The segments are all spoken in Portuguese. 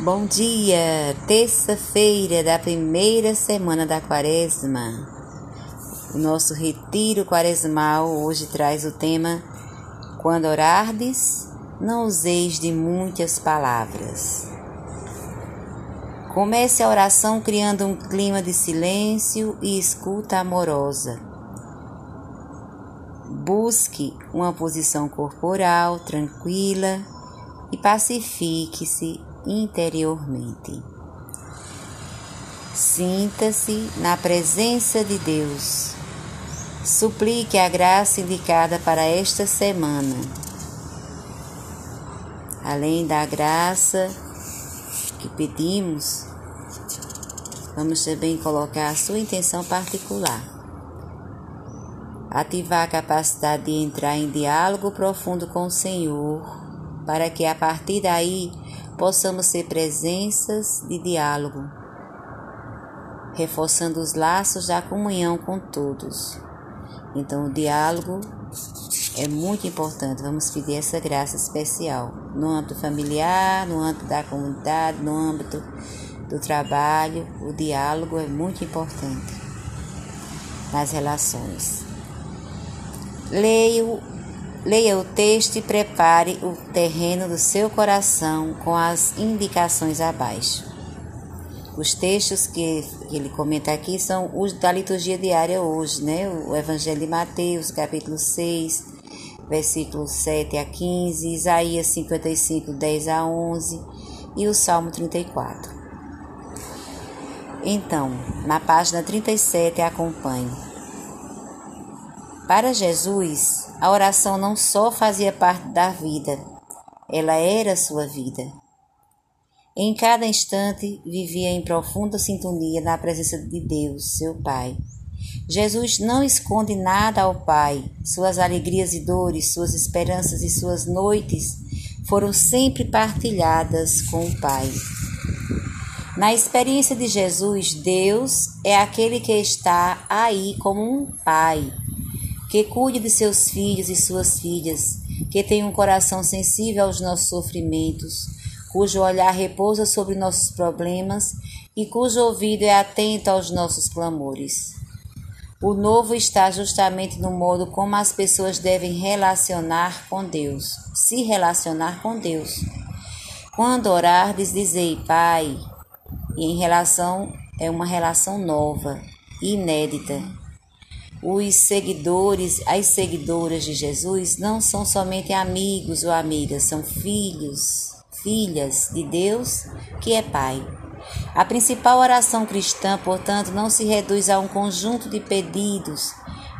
Bom dia, terça-feira da primeira semana da quaresma. O nosso retiro quaresmal hoje traz o tema Quando orardes, não useis de muitas palavras. Comece a oração criando um clima de silêncio e escuta amorosa. Busque uma posição corporal tranquila e pacifique-se interiormente. Sinta-se na presença de Deus. Suplique a graça indicada para esta semana. Além da graça que pedimos, vamos também colocar a sua intenção particular. Ativar a capacidade de entrar em diálogo profundo com o Senhor, para que a partir daí possamos ser presenças de diálogo, reforçando os laços da comunhão com todos. Então, o diálogo é muito importante. Vamos pedir essa graça especial no âmbito familiar, no âmbito da comunidade, no âmbito do trabalho. O diálogo é muito importante nas relações. Leio Leia o texto e prepare o terreno do seu coração com as indicações abaixo. Os textos que ele comenta aqui são os da liturgia diária hoje, né? O Evangelho de Mateus, capítulo 6, versículos 7 a 15, Isaías 55, 10 a 11 e o Salmo 34. Então, na página 37, acompanhe. Para Jesus, a oração não só fazia parte da vida, ela era sua vida. Em cada instante vivia em profunda sintonia na presença de Deus, seu Pai. Jesus não esconde nada ao Pai. Suas alegrias e dores, suas esperanças e suas noites foram sempre partilhadas com o Pai. Na experiência de Jesus, Deus é aquele que está aí como um Pai que cuide de seus filhos e suas filhas, que tem um coração sensível aos nossos sofrimentos, cujo olhar repousa sobre nossos problemas e cujo ouvido é atento aos nossos clamores. O novo está justamente no modo como as pessoas devem relacionar com Deus, se relacionar com Deus. Quando orardes, dizei Pai, e em relação é uma relação nova, inédita, os seguidores, as seguidoras de Jesus não são somente amigos ou amigas, são filhos, filhas de Deus, que é Pai. A principal oração cristã, portanto, não se reduz a um conjunto de pedidos,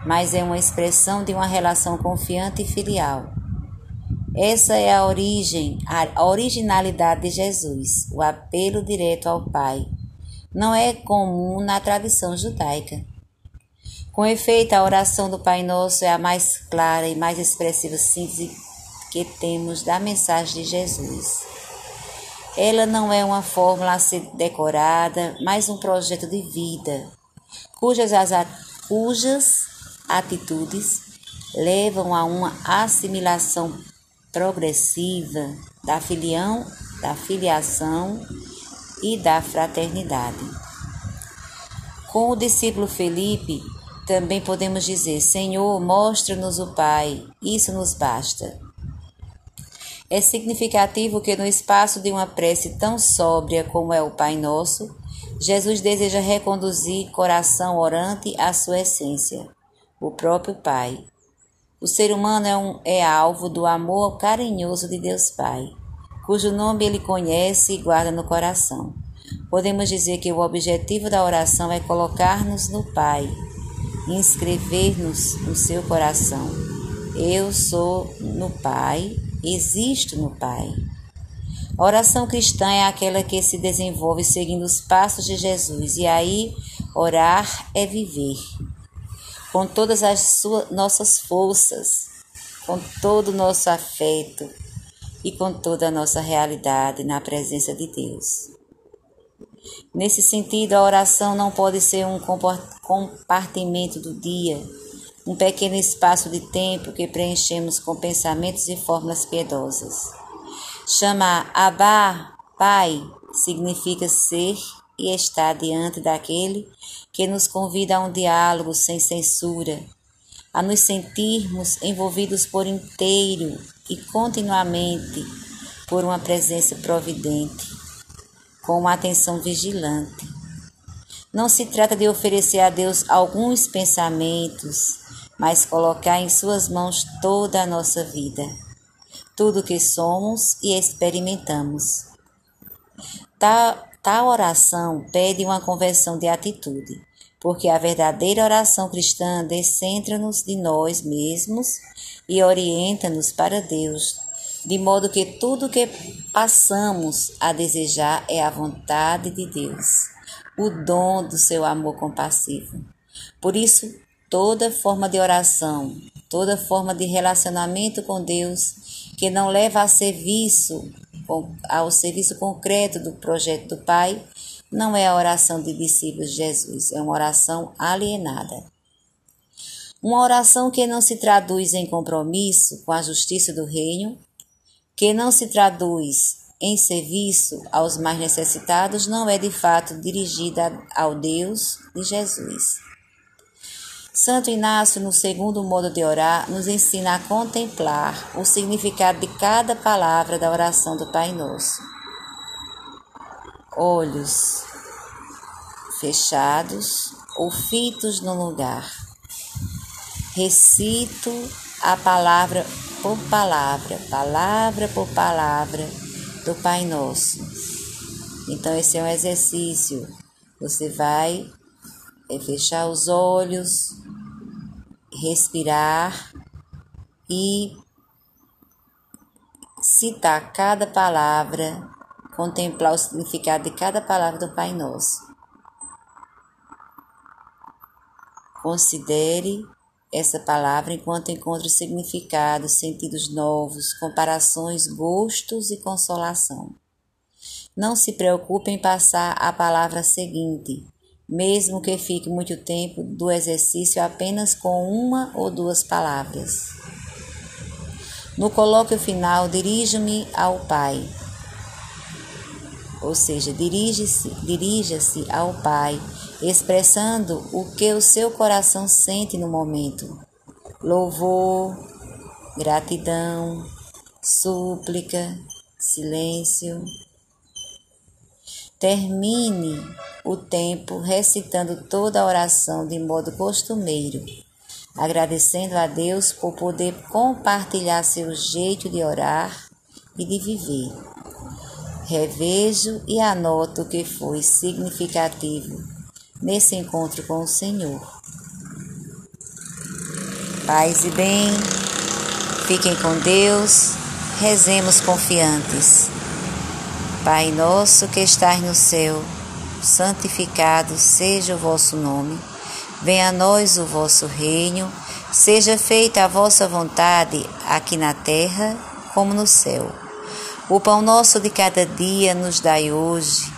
mas é uma expressão de uma relação confiante e filial. Essa é a origem, a originalidade de Jesus, o apelo direto ao Pai. Não é comum na tradição judaica. Com efeito, a oração do Pai Nosso é a mais clara e mais expressiva síntese que temos da mensagem de Jesus. Ela não é uma fórmula a ser decorada, mas um projeto de vida, cujas, as, cujas atitudes levam a uma assimilação progressiva da filião, da filiação e da fraternidade. Com o discípulo Felipe, também podemos dizer: Senhor, mostra-nos o Pai, isso nos basta. É significativo que no espaço de uma prece tão sóbria como é o Pai Nosso, Jesus deseja reconduzir coração orante à sua essência, o próprio Pai. O ser humano é, um, é alvo do amor carinhoso de Deus Pai, cujo nome ele conhece e guarda no coração. Podemos dizer que o objetivo da oração é colocar-nos no Pai, inscrever-nos no seu coração. Eu sou no Pai, existo no Pai. A oração cristã é aquela que se desenvolve seguindo os passos de Jesus, e aí orar é viver. Com todas as suas, nossas forças, com todo o nosso afeto e com toda a nossa realidade na presença de Deus. Nesse sentido, a oração não pode ser um compartimento do dia, um pequeno espaço de tempo que preenchemos com pensamentos e fórmulas piedosas. Chamar Abá, Pai, significa ser e estar diante daquele que nos convida a um diálogo sem censura, a nos sentirmos envolvidos por inteiro e continuamente por uma presença providente, com uma atenção vigilante. Não se trata de oferecer a Deus alguns pensamentos, mas colocar em Suas mãos toda a nossa vida, tudo o que somos e experimentamos. Tal, tal oração pede uma conversão de atitude, porque a verdadeira oração cristã descentra-nos de nós mesmos e orienta-nos para Deus, de modo que tudo que passamos a desejar é a vontade de Deus, o dom do seu amor compassivo. Por isso, toda forma de oração, toda forma de relacionamento com Deus que não leva a serviço ao serviço concreto do projeto do Pai, não é a oração de discípulos de Jesus, é uma oração alienada. Uma oração que não se traduz em compromisso com a justiça do reino, que não se traduz em serviço aos mais necessitados, não é de fato dirigida ao Deus de Jesus. Santo Inácio, no segundo modo de orar, nos ensina a contemplar o significado de cada palavra da oração do Pai Nosso. Olhos fechados ou fitos no lugar. Recito a palavra por palavra, palavra por palavra do Pai Nosso. Então, esse é um exercício. Você vai fechar os olhos, respirar e citar cada palavra, contemplar o significado de cada palavra do Pai Nosso. Considere essa palavra enquanto encontre significados, sentidos novos, comparações, gostos e consolação. Não se preocupe em passar a palavra seguinte mesmo que fique muito tempo do exercício apenas com uma ou duas palavras. No colóquio final, dirijo-me ao Pai. Ou seja, dirige-se, dirija-se ao Pai, expressando o que o seu coração sente no momento. Louvor, gratidão, súplica, silêncio. Termine o tempo recitando toda a oração de modo costumeiro, agradecendo a Deus por poder compartilhar seu jeito de orar e de viver. Revejo e anoto o que foi significativo nesse encontro com o Senhor. Paz e bem, fiquem com Deus, rezemos confiantes. Pai nosso que estás no céu, santificado seja o vosso nome. Venha a nós o vosso reino. Seja feita a vossa vontade, aqui na terra como no céu. O pão nosso de cada dia nos dai hoje.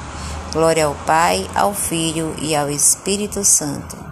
Glória ao Pai, ao Filho e ao Espírito Santo